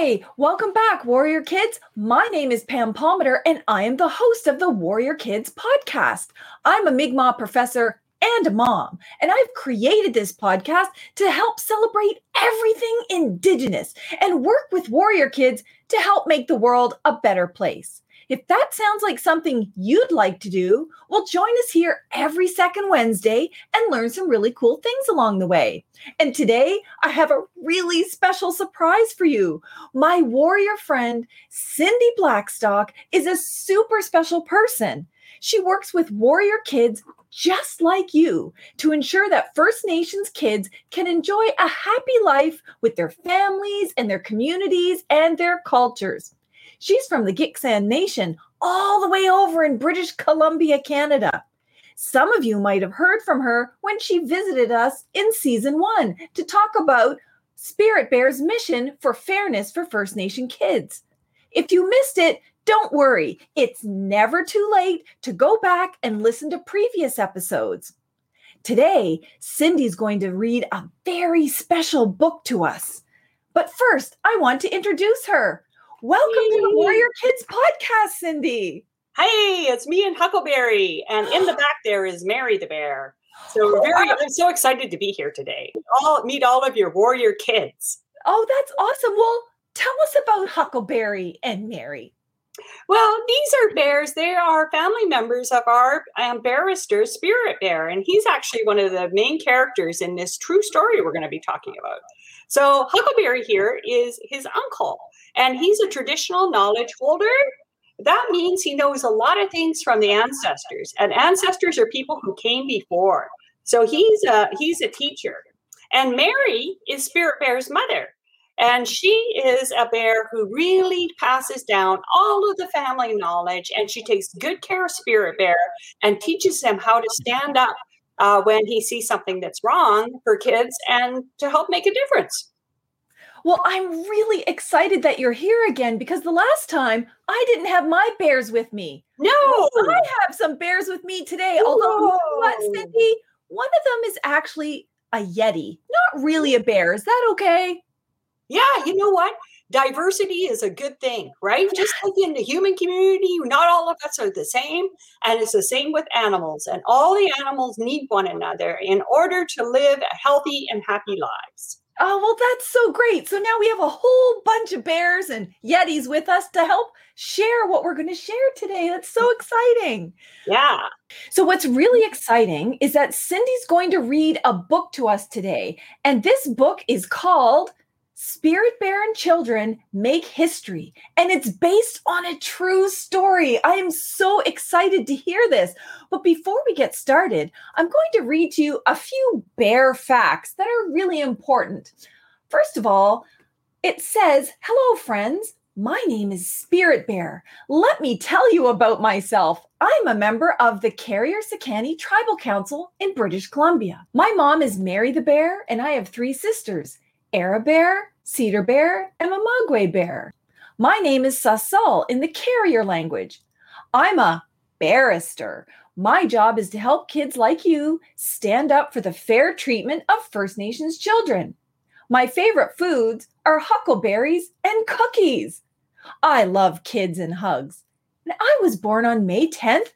Hey, welcome back, Warrior Kids. My name is Pam Palmater, and I am the host of the Warrior Kids podcast. I'm a Mi'kmaq professor and a mom, and I've created this podcast to help celebrate everything Indigenous and work with Warrior Kids to help make the world a better place. If that sounds like something you'd like to do, well, join us here every second Wednesday and learn some really cool things along the way. And today, I have a really special surprise for you. My warrior friend, Cindy Blackstock, is a super special person. She works with warrior kids just like you to ensure that First Nations kids can enjoy a happy life with their families and their communities and their cultures. She's from the Gitxsan Nation, all the way over in British Columbia, Canada. Some of you might have heard from her when she visited us in season one to talk about Spirit Bear's mission for fairness for First Nation kids. If you missed it, don't worry, it's never too late to go back and listen to previous episodes. Today, Cindy's going to read a very special book to us. But first, I want to introduce her. Welcome hey. to the Warrior Kids podcast, Cindy. Hey, it's me and Huckleberry, and in the back there is Mary the bear. So we're very, I'm so excited to be here today. All meet all of your warrior kids. Oh, that's awesome. Well, tell us about Huckleberry and Mary. Well, these are bears. They are family members of our um, barrister, Spirit Bear, and he's actually one of the main characters in this true story we're going to be talking about. So, Huckleberry here is his uncle, and he's a traditional knowledge holder. That means he knows a lot of things from the ancestors, and ancestors are people who came before. So he's a he's a teacher, and Mary is Spirit Bear's mother. And she is a bear who really passes down all of the family knowledge and she takes good care of Spirit Bear and teaches him how to stand up uh, when he sees something that's wrong for kids and to help make a difference. Well, I'm really excited that you're here again because the last time I didn't have my bears with me. No, I have some bears with me today. Although, what, Cindy? One of them is actually a Yeti, not really a bear. Is that okay? Yeah, you know what? Diversity is a good thing, right? Just like in the human community, not all of us are the same. And it's the same with animals. And all the animals need one another in order to live healthy and happy lives. Oh, well, that's so great. So now we have a whole bunch of bears and Yetis with us to help share what we're going to share today. That's so mm-hmm. exciting. Yeah. So, what's really mm-hmm. exciting is that Cindy's going to read a book to us today. And this book is called Spirit Bear and Children Make History, and it's based on a true story. I am so excited to hear this. But before we get started, I'm going to read to you a few bare facts that are really important. First of all, it says, Hello, friends. My name is Spirit Bear. Let me tell you about myself. I'm a member of the Carrier-Sekani Tribal Council in British Columbia. My mom is Mary the Bear, and I have three sisters. Era Bear, Cedar Bear, and Mamagwe Bear. My name is Sasal in the carrier language. I'm a barrister. My job is to help kids like you stand up for the fair treatment of First Nations children. My favorite foods are huckleberries and cookies. I love kids and hugs. And I was born on May 10th,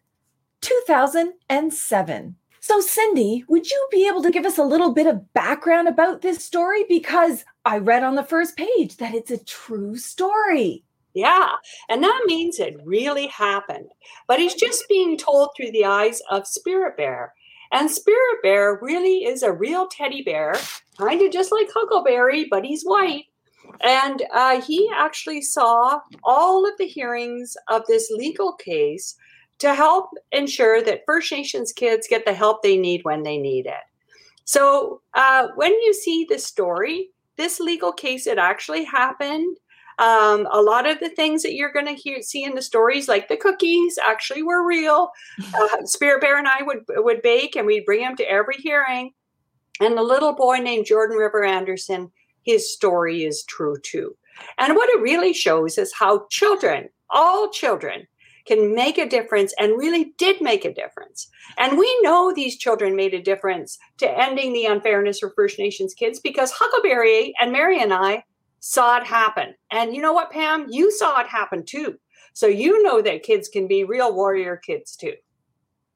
2007. So, Cindy, would you be able to give us a little bit of background about this story? Because I read on the first page that it's a true story. Yeah, and that means it really happened. But he's just being told through the eyes of Spirit Bear. And Spirit Bear really is a real teddy bear, kind of just like Huckleberry, but he's white. And uh, he actually saw all of the hearings of this legal case to help ensure that First Nations kids get the help they need when they need it. So uh, when you see the story, this legal case, it actually happened. Um, a lot of the things that you're going to hear see in the stories, like the cookies, actually were real. Uh, Spirit Bear and I would would bake, and we'd bring them to every hearing. And the little boy named Jordan River Anderson, his story is true too. And what it really shows is how children, all children, can make a difference and really did make a difference. And we know these children made a difference to ending the unfairness for First Nations kids because Huckleberry and Mary and I saw it happen. And you know what, Pam? You saw it happen too. So you know that kids can be real warrior kids too.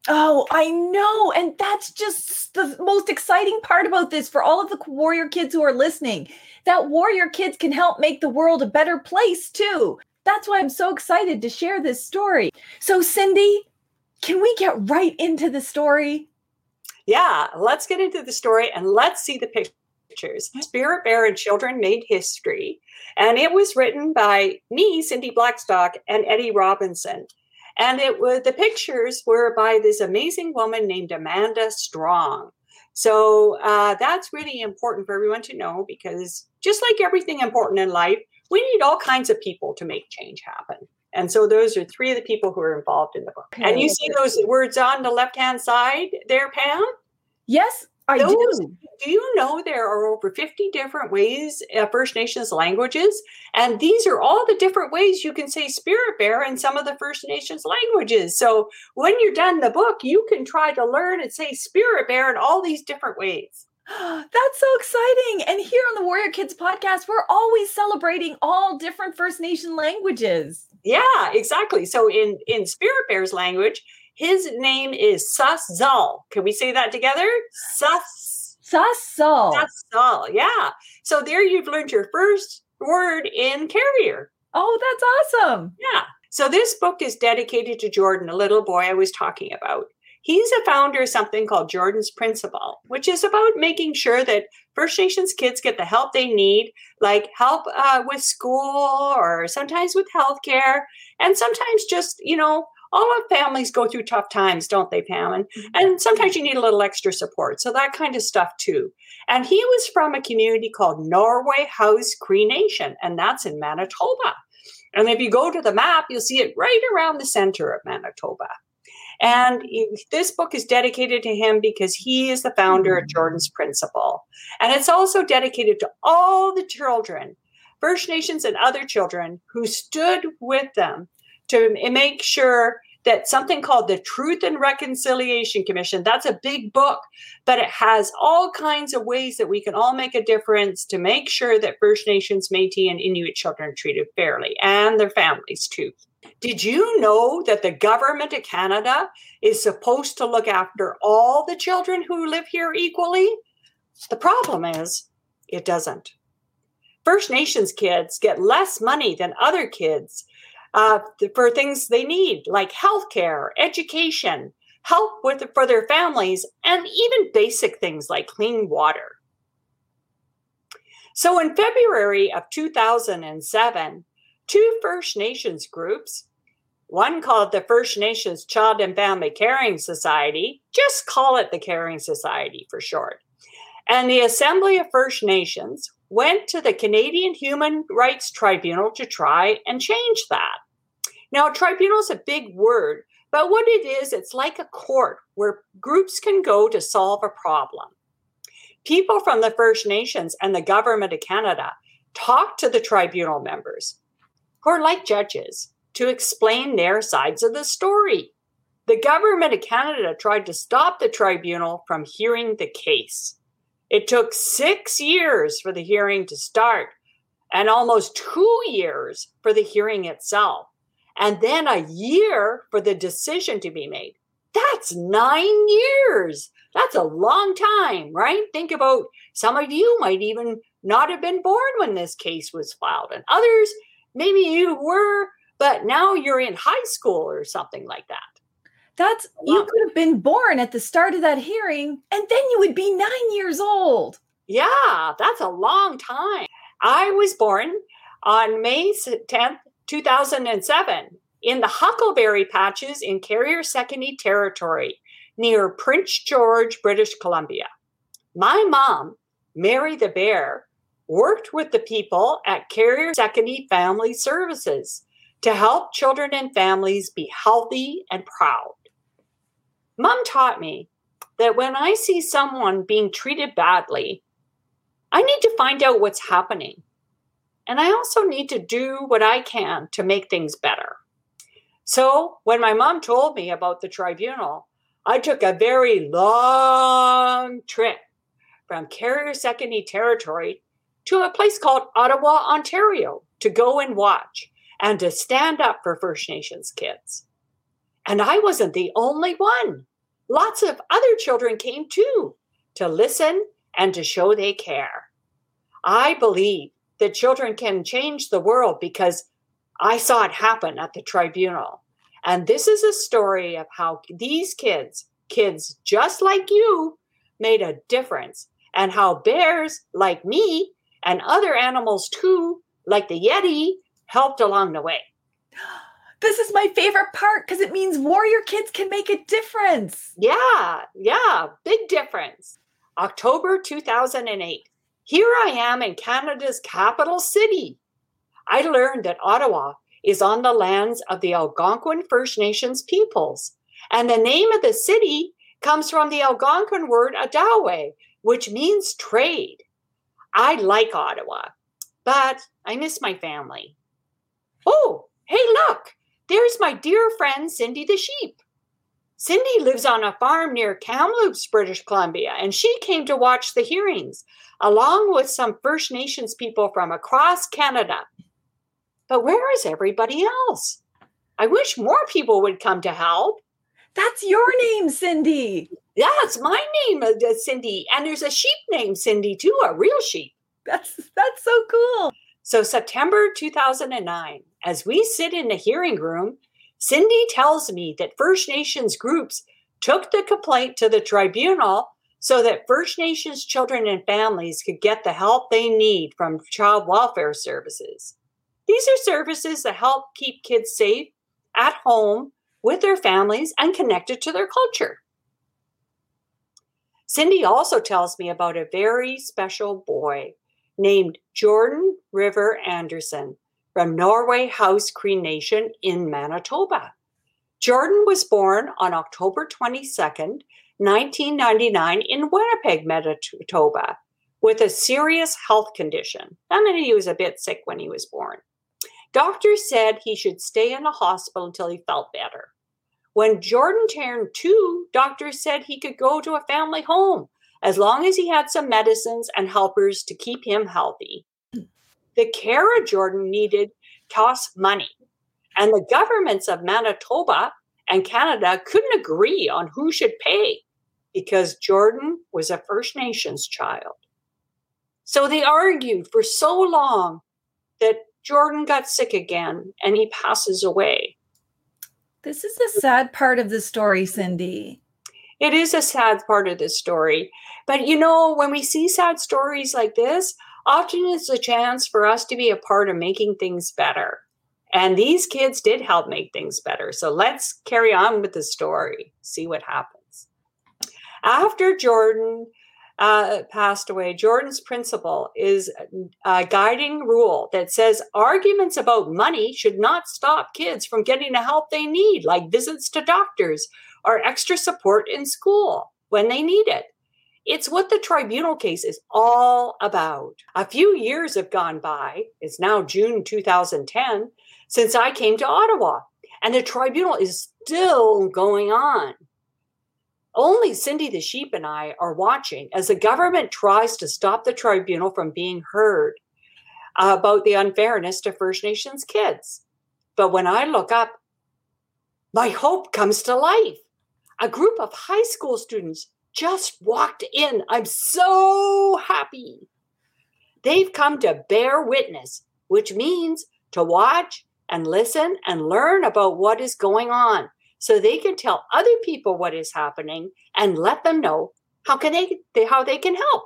Oh, I know. And that's just the most exciting part about this for all of the warrior kids who are listening. That warrior kids can help make the world a better place too. That's why I'm so excited to share this story. So, Cindy, can we get right into the story? Yeah, let's get into the story and let's see the pictures. Spirit Bear and Children Made History. And it was written by me, Cindy Blackstock, and Eddie Robinson. And it was the pictures were by this amazing woman named Amanda Strong. So uh, that's really important for everyone to know because just like everything important in life, we need all kinds of people to make change happen. And so those are three of the people who are involved in the book. Okay. And you see those words on the left hand side there, Pam? Yes, I those, do. Do you know there are over 50 different ways, uh, First Nations languages? And these are all the different ways you can say spirit bear in some of the First Nations languages. So when you're done the book, you can try to learn and say spirit bear in all these different ways. That's so exciting. And here on the Warrior Kids podcast, we're always celebrating all different First Nation languages. Yeah, exactly. So in in Spirit Bear's language, his name is Susal. Can we say that together? Sus Susal. Susal. Yeah. So there you've learned your first word in carrier. Oh, that's awesome. Yeah. So this book is dedicated to Jordan, a little boy I was talking about. He's a founder of something called Jordan's Principle, which is about making sure that First Nations kids get the help they need, like help uh, with school or sometimes with healthcare, and sometimes just, you know, all of families go through tough times, don't they, Pam? And, mm-hmm. and sometimes you need a little extra support. So that kind of stuff too. And he was from a community called Norway House Cree Nation, and that's in Manitoba. And if you go to the map, you'll see it right around the center of Manitoba. And this book is dedicated to him because he is the founder of mm. Jordan's Principle. And it's also dedicated to all the children, First Nations and other children who stood with them to eh, make sure that something called the Truth and Reconciliation Commission, that's a big book, but it has all kinds of ways that we can all make a difference to make sure that First Nations, Metis, and Inuit children are treated fairly and their families too. Did you know that the government of Canada is supposed to look after all the children who live here equally? The problem is, it doesn't. First Nations kids get less money than other kids uh, for things they need, like healthcare, education, help with for their families, and even basic things like clean water. So in February of 2007, two First Nations groups, one called the First Nations Child and Family Caring Society, just call it the Caring Society for short, and the Assembly of First Nations went to the Canadian Human Rights Tribunal to try and change that. Now, tribunal is a big word, but what it is, it's like a court where groups can go to solve a problem. People from the First Nations and the Government of Canada talk to the tribunal members who are like judges to explain their sides of the story. The government of Canada tried to stop the tribunal from hearing the case. It took six years for the hearing to start and almost two years for the hearing itself, and then a year for the decision to be made. That's nine years. That's a long time, right? Think about some of you might even not have been born when this case was filed, and others maybe you were, but now you're in high school or something like that. That's you could have been born at the start of that hearing, and then you would be nine years old. Yeah, that's a long time. I was born on May 10th, 2007, in the Huckleberry Patches in Carrier-Sekani Territory near Prince George, British Columbia. My mom, Mary the Bear, worked with the people at Carrier-Sekani Family Services to help children and families be healthy and proud. Mom taught me that when I see someone being treated badly, I need to find out what's happening. And I also need to do what I can to make things better. So when my mom told me about the tribunal, I took a very long trip from Carrier-Sekani Territory to a place called Ottawa, Ontario, to go and watch and to stand up for First Nations kids. And I wasn't the only one. Lots of other children came too to listen and to show they care. I believe that children can change the world because I saw it happen at the tribunal. And this is a story of how these kids, kids just like you, made a difference, and how bears like me and other animals too, like the Yeti, helped along the way. This is my favorite part because it means warrior kids can make a difference. Yeah, yeah, big difference. October 2008. Here I am in Canada's capital city. I learned that Ottawa is on the lands of the Algonquin First Nations peoples, and the name of the city comes from the Algonquin word Adawe, which means trade. I like Ottawa, but I miss my family. Oh, hey, look, there's my dear friend Cindy the sheep. Cindy lives on a farm near Kamloops, British Columbia, and she came to watch the hearings along with some First Nations people from across Canada. But where is everybody else? I wish more people would come to help. That's your name, Cindy. Yeah, it's my name, uh, Cindy. And there's a sheep named Cindy too, a real sheep. That's that's so cool. So September 2009, as we sit in the hearing room, Cindy tells me that First Nations groups took the complaint to the tribunal so that First Nations children and families could get the help they need from child welfare services. These are services that help keep kids safe at home with their families and connected to their culture. Cindy also tells me about a very special boy named Jordan River Anderson from Norway House Cree Nation in Manitoba. Jordan was born on October 22nd, 1999, in Winnipeg, Manitoba, with a serious health condition. I mean, he was a bit sick when he was born. Doctors said he should stay in the hospital until he felt better. When Jordan turned two, doctors said he could go to a family home as long as he had some medicines and helpers to keep him healthy. The care of Jordan needed cost money, and the governments of Manitoba and Canada couldn't agree on who should pay because Jordan was a First Nations child. So they argued for so long that Jordan got sick again and he passes away. This is a sad part of the story, Cindy. It is a sad part of the story. But you know, when we see sad stories like this, often it's a chance for us to be a part of making things better. And these kids did help make things better. So let's carry on with the story, see what happens. After Jordan uh, passed away, Jordan's principle is a guiding rule that says arguments about money should not stop kids from getting the help they need, like visits to doctors or extra support in school when they need it. It's what the tribunal case is all about. A few years have gone by, it's now June 2010, since I came to Ottawa, and the tribunal is still going on. Only Cindy the sheep and I are watching as the government tries to stop the tribunal from being heard about the unfairness to First Nations kids. But when I look up, my hope comes to life. A group of high school students just walked in. I'm so happy. They've come to bear witness, which means to watch and listen and learn about what is going on so they can tell other people what is happening and let them know how can they, how they can help.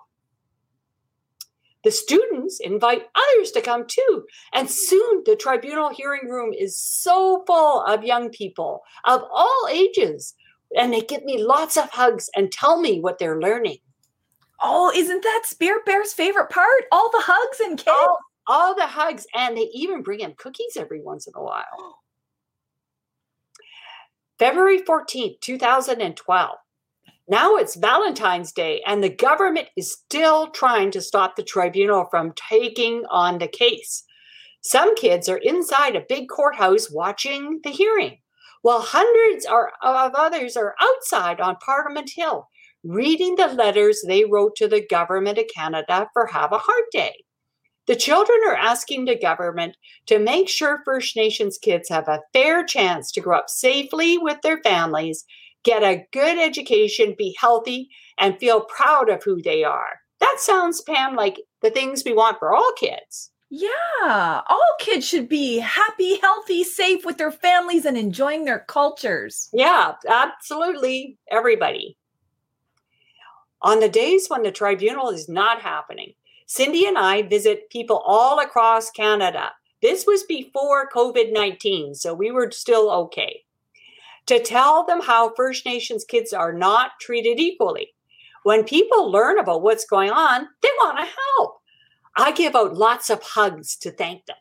The students invite others to come too. And soon the tribunal hearing room is so full of young people of all ages and they give me lots of hugs and tell me what they're learning. Oh, isn't that Spirit Bear's favorite part? All the hugs and kids. All, all the hugs, and they even bring him cookies every once in a while. February 14th, 2012. Now it's Valentine's Day, and the government is still trying to stop the tribunal from taking on the case. Some kids are inside a big courthouse watching the hearing while hundreds are, of others are outside on Parliament Hill reading the letters they wrote to the government of Canada for Have a Heart Day. The children are asking the government to make sure First Nations kids have a fair chance to grow up safely with their families, get a good education, be healthy, and feel proud of who they are. That sounds, Pam, like the things we want for all kids. Yeah, all kids should be happy, healthy, safe with their families and enjoying their cultures. Yeah, absolutely. Everybody. On the days when the tribunal is not happening, Cindy and I visit people all across Canada. This was before COVID 19, so we were still okay. To tell them how First Nations kids are not treated equally. When people learn about what's going on, they want to help. I give out lots of hugs to thank them.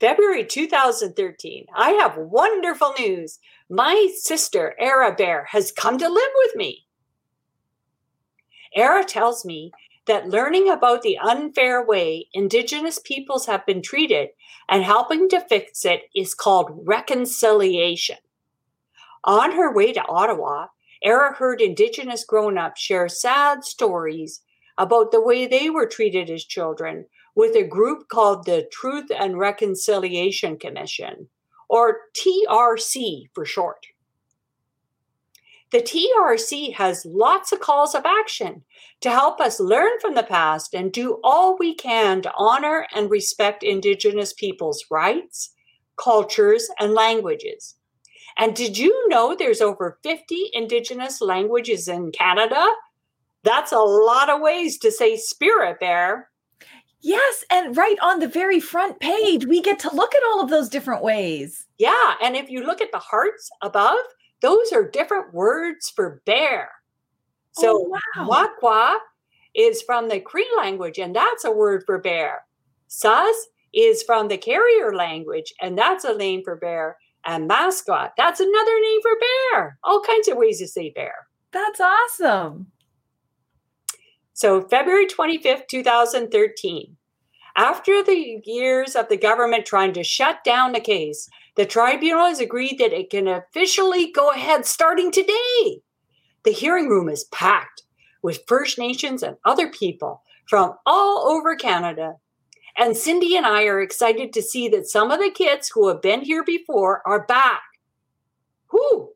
February 2013, I have wonderful news. My sister, Era Bear, has come to live with me. Era tells me that learning about the unfair way Indigenous peoples have been treated and helping to fix it is called reconciliation. On her way to Ottawa, Era heard Indigenous grown ups share sad stories about the way they were treated as children with a group called the Truth and Reconciliation Commission, or TRC for short. The TRC has lots of calls of action to help us learn from the past and do all we can to honor and respect Indigenous peoples' rights, cultures, and languages. And did you know there's over 50 Indigenous languages in Canada? That's a lot of ways to say spirit bear. Yes, and right on the very front page, we get to look at all of those different ways. Yeah, and if you look at the hearts above, those are different words for bear. So oh, wow. Wakwa is from the Cree language, and that's a word for bear. Sus is from the carrier language, and that's a name for bear. And mascot, that's another name for bear. All kinds of ways to say bear. That's awesome. So, February 25th, 2013, after the years of the government trying to shut down the case, the tribunal has agreed that it can officially go ahead starting today. The hearing room is packed with First Nations and other people from all over Canada. And Cindy and I are excited to see that some of the kids who have been here before are back. Whoo!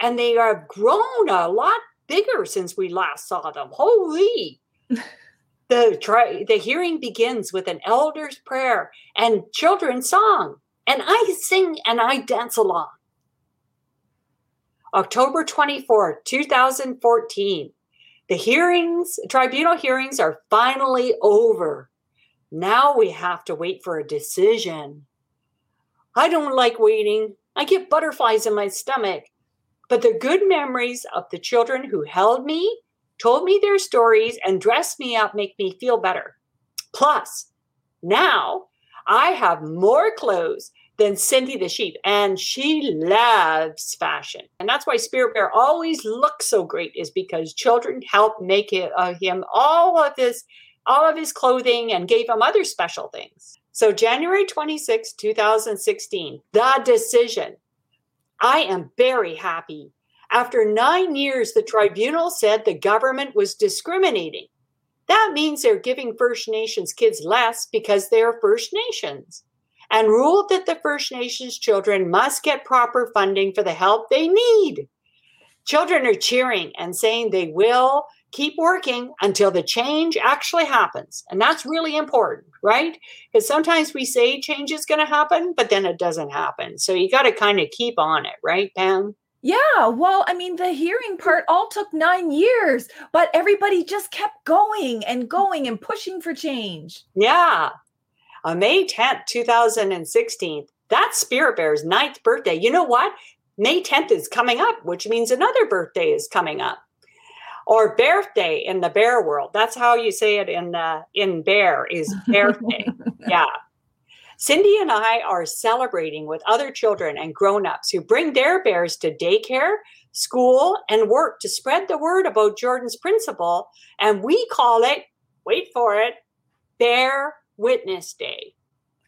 And they have grown a lot bigger since we last saw them. Holy! the try the hearing begins with an elder's prayer and children's song and I sing and I dance along. October 24, 2014. The hearings, tribunal hearings are finally over. Now we have to wait for a decision. I don't like waiting. I get butterflies in my stomach. But the good memories of the children who held me, told me their stories, and dressed me up make me feel better. Plus, now I have more clothes than Cindy the sheep, and she loves fashion. And that's why Spirit Bear always looks so great, is because children helped make it, uh, him all of his all of his clothing and gave him other special things. So January 26, 2016, the decision. I am very happy. After nine years, the tribunal said the government was discriminating. That means they're giving First Nations kids less because they're First Nations and ruled that the First Nations children must get proper funding for the help they need. Children are cheering and saying they will keep working until the change actually happens. And that's really important, right? Because sometimes we say change is going to happen, but then it doesn't happen. So you got to kind of keep on it, right, Pam? Yeah, well, I mean, the hearing part all took nine years, but everybody just kept going and going and pushing for change. Yeah. On May 10th, 2016, that's Spirit Bear's ninth birthday. You know what? May 10th is coming up, which means another birthday is coming up. Or birthday in the bear world. That's how you say it in uh, in bear is birthday. yeah. Cindy and I are celebrating with other children and grown-ups who bring their bears to daycare, school, and work to spread the word about Jordan's principle. And we call it, wait for it, Bear Witness Day.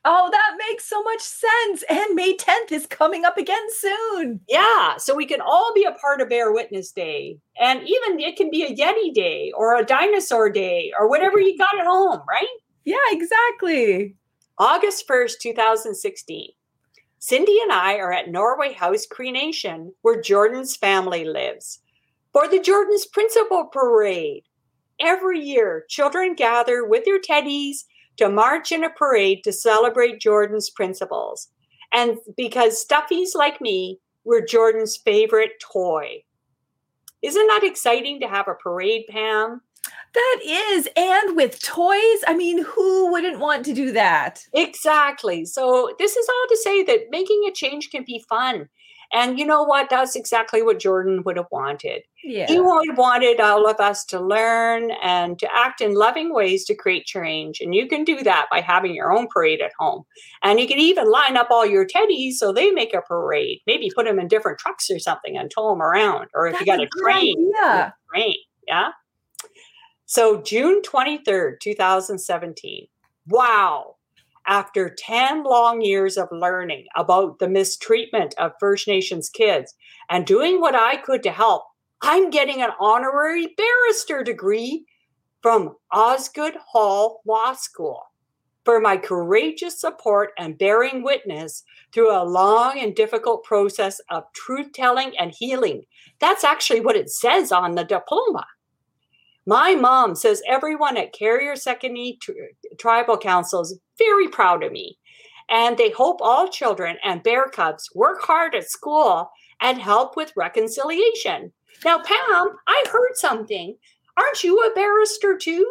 Oh, that makes so much sense. And May 10th is coming up again soon. Yeah. So we can all be a part of Bear Witness Day. And even it can be a Yeti Day or a dinosaur day or whatever you got at home, right? Yeah, exactly. August 1st, 2016. Cindy and I are at Norway House Cree Nation, where Jordan's family lives, for the Jordan's Principle Parade. Every year, children gather with their teddies to march in a parade to celebrate Jordan's principles. And because stuffies like me were Jordan's favorite toy. Isn't that exciting to have a parade, Pam? That is. And with toys, I mean, who wouldn't want to do that? Exactly. So, this is all to say that making a change can be fun. And you know what? That's exactly what Jordan would have wanted. Yeah. He would wanted all of us to learn and to act in loving ways to create change. And you can do that by having your own parade at home. And you can even line up all your teddies so they make a parade. Maybe put them in different trucks or something and tow them around. Or if That's you got a train, idea. train. Yeah. So June 23rd, 2017. Wow after 10 long years of learning about the mistreatment of First Nations kids and doing what I could to help, I'm getting an honorary barrister degree from Osgoode Hall Law School for my courageous support and bearing witness through a long and difficult process of truth telling and healing. That's actually what it says on the diploma. My mom says everyone at Carrier Sekani Tribal Council is very proud of me. And they hope all children and bear cubs work hard at school and help with reconciliation. Now, Pam, I heard something. Aren't you a barrister too?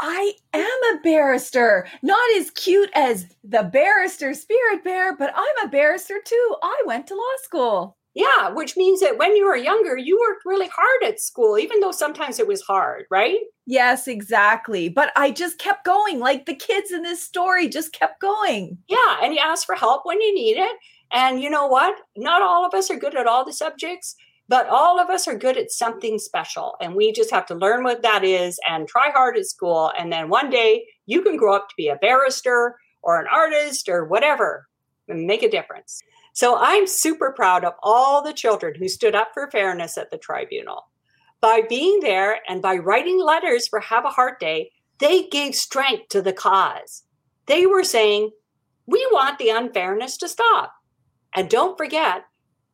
I am a barrister. Not as cute as the barrister spirit bear, but I'm a barrister too. I went to law school. Yeah, which means that when you were younger, you worked really hard at school, even though sometimes it was hard, right? Yes, exactly. But I just kept going, like the kids in this story just kept going. Yeah, and you ask for help when you need it. And you know what? Not all of us are good at all the subjects, but all of us are good at something special. And we just have to learn what that is and try hard at school. And then one day you can grow up to be a barrister or an artist or whatever and make a difference. So I'm super proud of all the children who stood up for fairness at the tribunal. By being there and by writing letters for Have a Heart Day, they gave strength to the cause. They were saying, We want the unfairness to stop. And don't forget,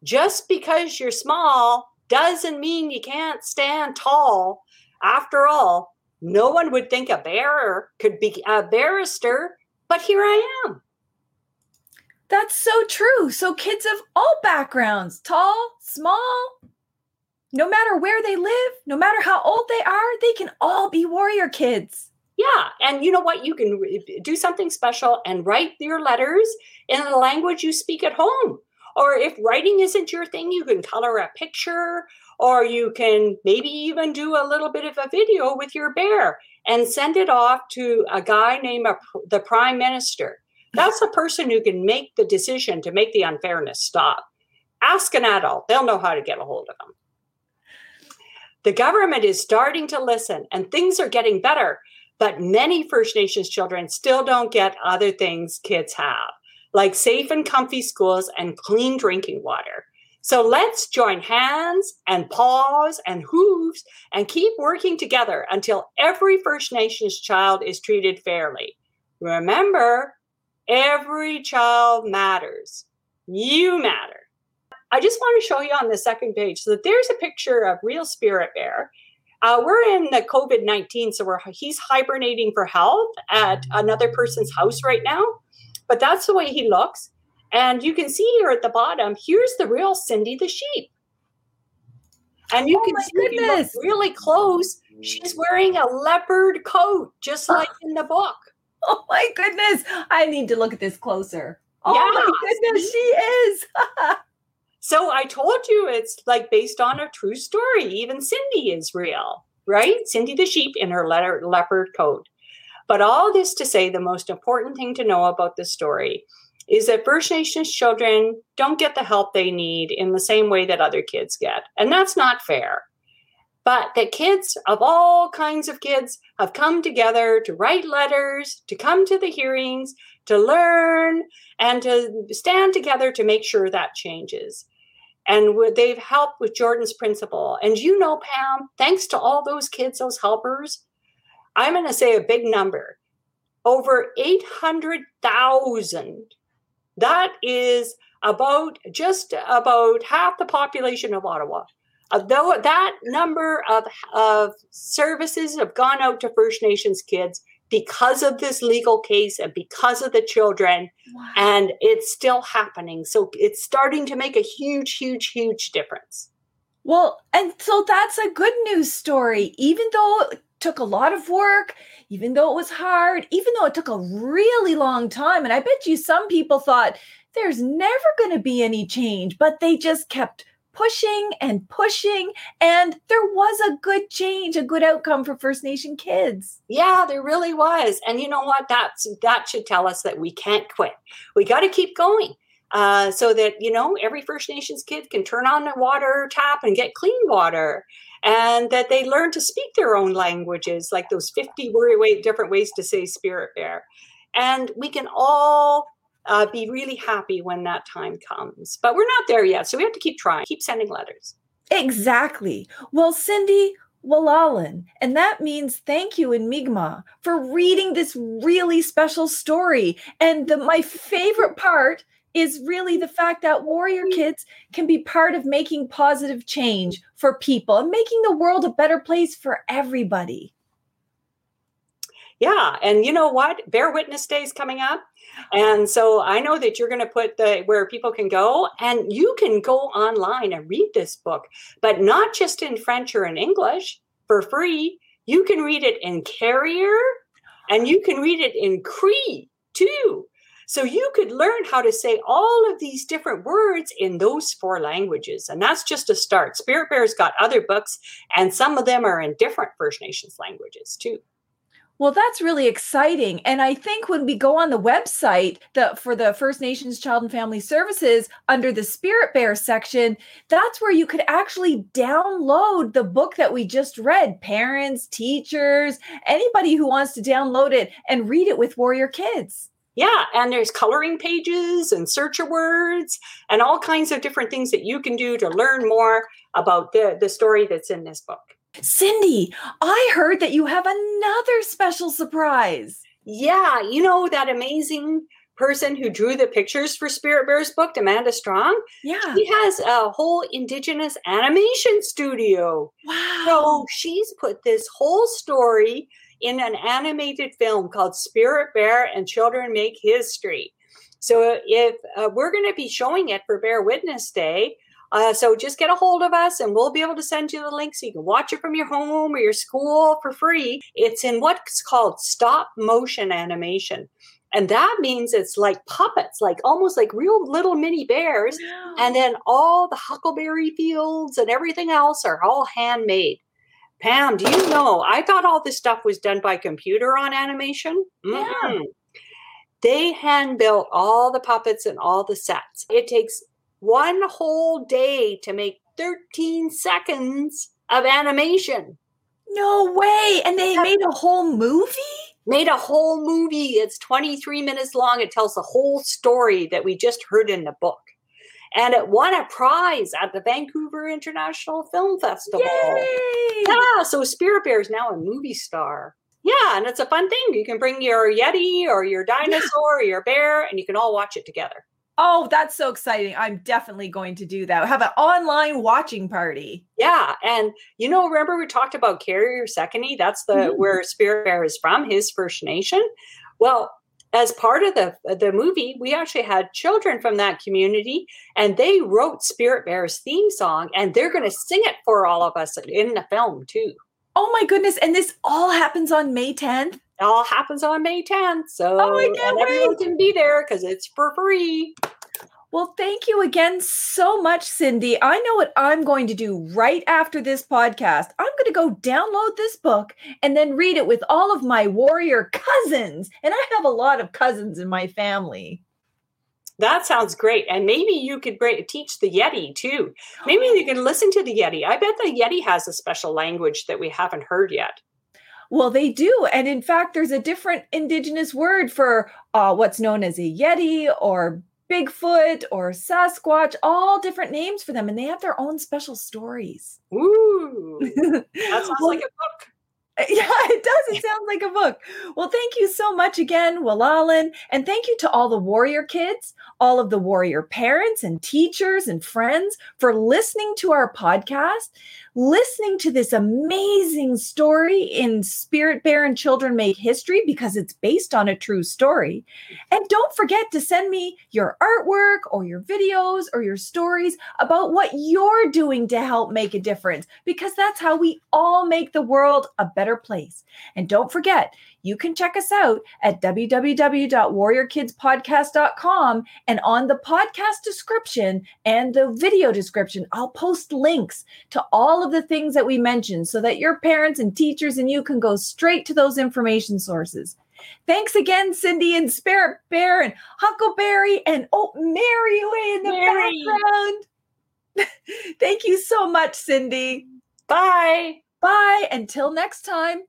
just because you're small doesn't mean you can't stand tall. After all, no one would think a bearer could be a barrister, but here I am. That's so true. So kids of all backgrounds, tall, small, no matter where they live, no matter how old they are, they can all be warrior kids. Yeah. And you know what? You can do something special and write your letters in the language you speak at home. Or if writing isn't your thing, you can color a picture or you can maybe even do a little bit of a video with your bear and send it off to a guy named a, the prime minister. That's the person who can make the decision to make the unfairness stop. Ask an adult, they'll know how to get a hold of them. The government is starting to listen and things are getting better, but many First Nations children still don't get other things kids have, like safe and comfy schools and clean drinking water. So let's join hands and paws and hooves and keep working together until every First Nations child is treated fairly. Remember, Every child matters. You matter. I just want to show you on the second page so that there's a picture of real spirit bear. Uh, we're in the COVID 19, so we're, he's hibernating for health at another person's house right now. But that's the way he looks. And you can see here at the bottom, here's the real Cindy the sheep. And you Oh can see if you look goodness. really close, she's wearing a leopard coat, just like in the book. Oh my goodness. I need to look at this closer. Oh my goodness, she is. So I told you it's like based on a true story. Even Cindy is real, right? Cindy the sheep in her letter, leopard coat. But all this to say, the most important thing to know about this story is that First Nations children don't get the help they need in the same way that other kids get. And that's not fair. But that kids of all kinds of kids have come together to write letters, to come to the hearings, to learn, and to stand together to make sure that changes. And they've helped with Jordan's principle. And you know, Pam, thanks to all those kids, those helpers, I'm going to say a big number over 800,000. That is about just about half the population of Ottawa. Uh, though that number of, of services have gone out to First Nations kids because of this legal case and because of the children, wow. and it's still happening. So it's starting to make a huge, huge, huge difference. Well, and so that's a good news story. Even though it took a lot of work, even though it was hard, even though it took a really long time, and I bet you some people thought there's never going to be any change, but they just kept pushing and pushing and there was a good change a good outcome for first nation kids. Yeah there really was. And you know what? That's that should tell us that we can't quit. We got to keep going uh, so that you know every first nations kid can turn on the water tap and get clean water and that they learn to speak their own languages like those 50 different ways to say spirit bear. And we can all uh, be really happy when that time comes. But we're not there yet. So we have to keep trying, keep sending letters. Exactly. Well, Cindy, Wela'lin. And that means thank you in Mi'kmaq for reading this really special story. And the, my favorite part is really the fact that warrior kids can be part of making positive change for people and making the world a better place for everybody. Yeah, and you know what? Bear Witness Day is coming up. And so I know that you're going to put the where people can go and you can go online and read this book, but not just in French or in English for free. You can read it in Carrier and you can read it in Cree too. So you could learn how to say all of these different words in those four languages. And that's just a start. Spirit Bear's got other books, and some of them are in different First Nations languages too. Well, that's really exciting. And I think when we go on the website the, for the First Nations Child and Family Services under the Spirit Bear section, that's where you could actually download the book that we just read. Parents, teachers, anybody who wants to download it and read it with Warrior Kids. Yeah, and there's coloring pages and searcher words and all kinds of different things that you can do to learn more about the, the story that's in this book. Cindy, I heard that you have another special surprise. Yeah, you know that amazing person who drew the pictures for Spirit Bears book, Amanda Strong. Yeah. She has a whole indigenous animation studio. Wow. So she's put this whole story in an animated film called Spirit Bear and Children Make History. So if uh, we're going to be showing it for Bear Witness Day, uh, so just get a hold of us and we'll be able to send you the link so you can watch it from your home or your school for free. It's in what's called stop motion animation. And that means it's like puppets, like almost like real little mini bears. Wow. And then all the huckleberry fields and everything else are all handmade. Pam, do you know? I thought all this stuff was done by computer on animation. Mm-hmm. Yeah. They hand built all the puppets and all the sets. It takes one whole day to make 13 seconds of animation. No way. And they made a whole movie? Made a whole movie. It's 23 minutes long. It tells the whole story that we just heard in the book. And it won a prize at the Vancouver International Film Festival. Yay! Yeah, so Spirit Bear is now a movie star. Yeah, and it's a fun thing. You can bring your Yeti or your dinosaur or your bear, and you can all watch it together. Oh, that's so exciting. I'm definitely going to do that. Have an online watching party. Yeah. And you know, remember we talked about Carrier Sekani? That's the mm-hmm. where Spirit Bear is from, his First Nation. Well, as part of the the movie, we actually had children from that community, and they wrote Spirit Bear's theme song, and they're going to sing it for all of us in the film too. Oh my goodness! And this all happens on May 10th. It all happens on May 10th, so oh, I can't everyone can be there because it's for free. Well, thank you again so much, Cindy. I know what I'm going to do right after this podcast. I'm going to go download this book and then read it with all of my warrior cousins. And I have a lot of cousins in my family. That sounds great. And maybe you could teach the Yeti too. Maybe you can listen to the Yeti. I bet the Yeti has a special language that we haven't heard yet. Well, they do. And in fact, there's a different indigenous word for uh, what's known as a Yeti or Bigfoot or Sasquatch, all different names for them. And they have their own special stories. Ooh, that sounds well, like a book. Yeah, it does. It sounds like a book. Well, thank you so much again, Wela'lin. And thank you to all the warrior kids, all of the warrior parents and teachers and friends for listening to our podcast listening to this amazing story in Spirit Bear and Children Make History because it's based on a true story. And don't forget to send me your artwork or your videos or your stories about what you're doing to help make a difference because that's how we all make the world a better place. And don't forget, you can check us out at www.warriorkidspodcast.com. And on the podcast description and the video description, I'll post links to all of the things that we mentioned so that your parents and teachers and you can go straight to those information sources. Thanks again, Cindy and Spirit Bear and Huckleberry and oh, Mary way in the Mary. background. Thank you so much, Cindy. Bye. Bye. Until next time,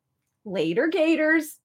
later, Gators.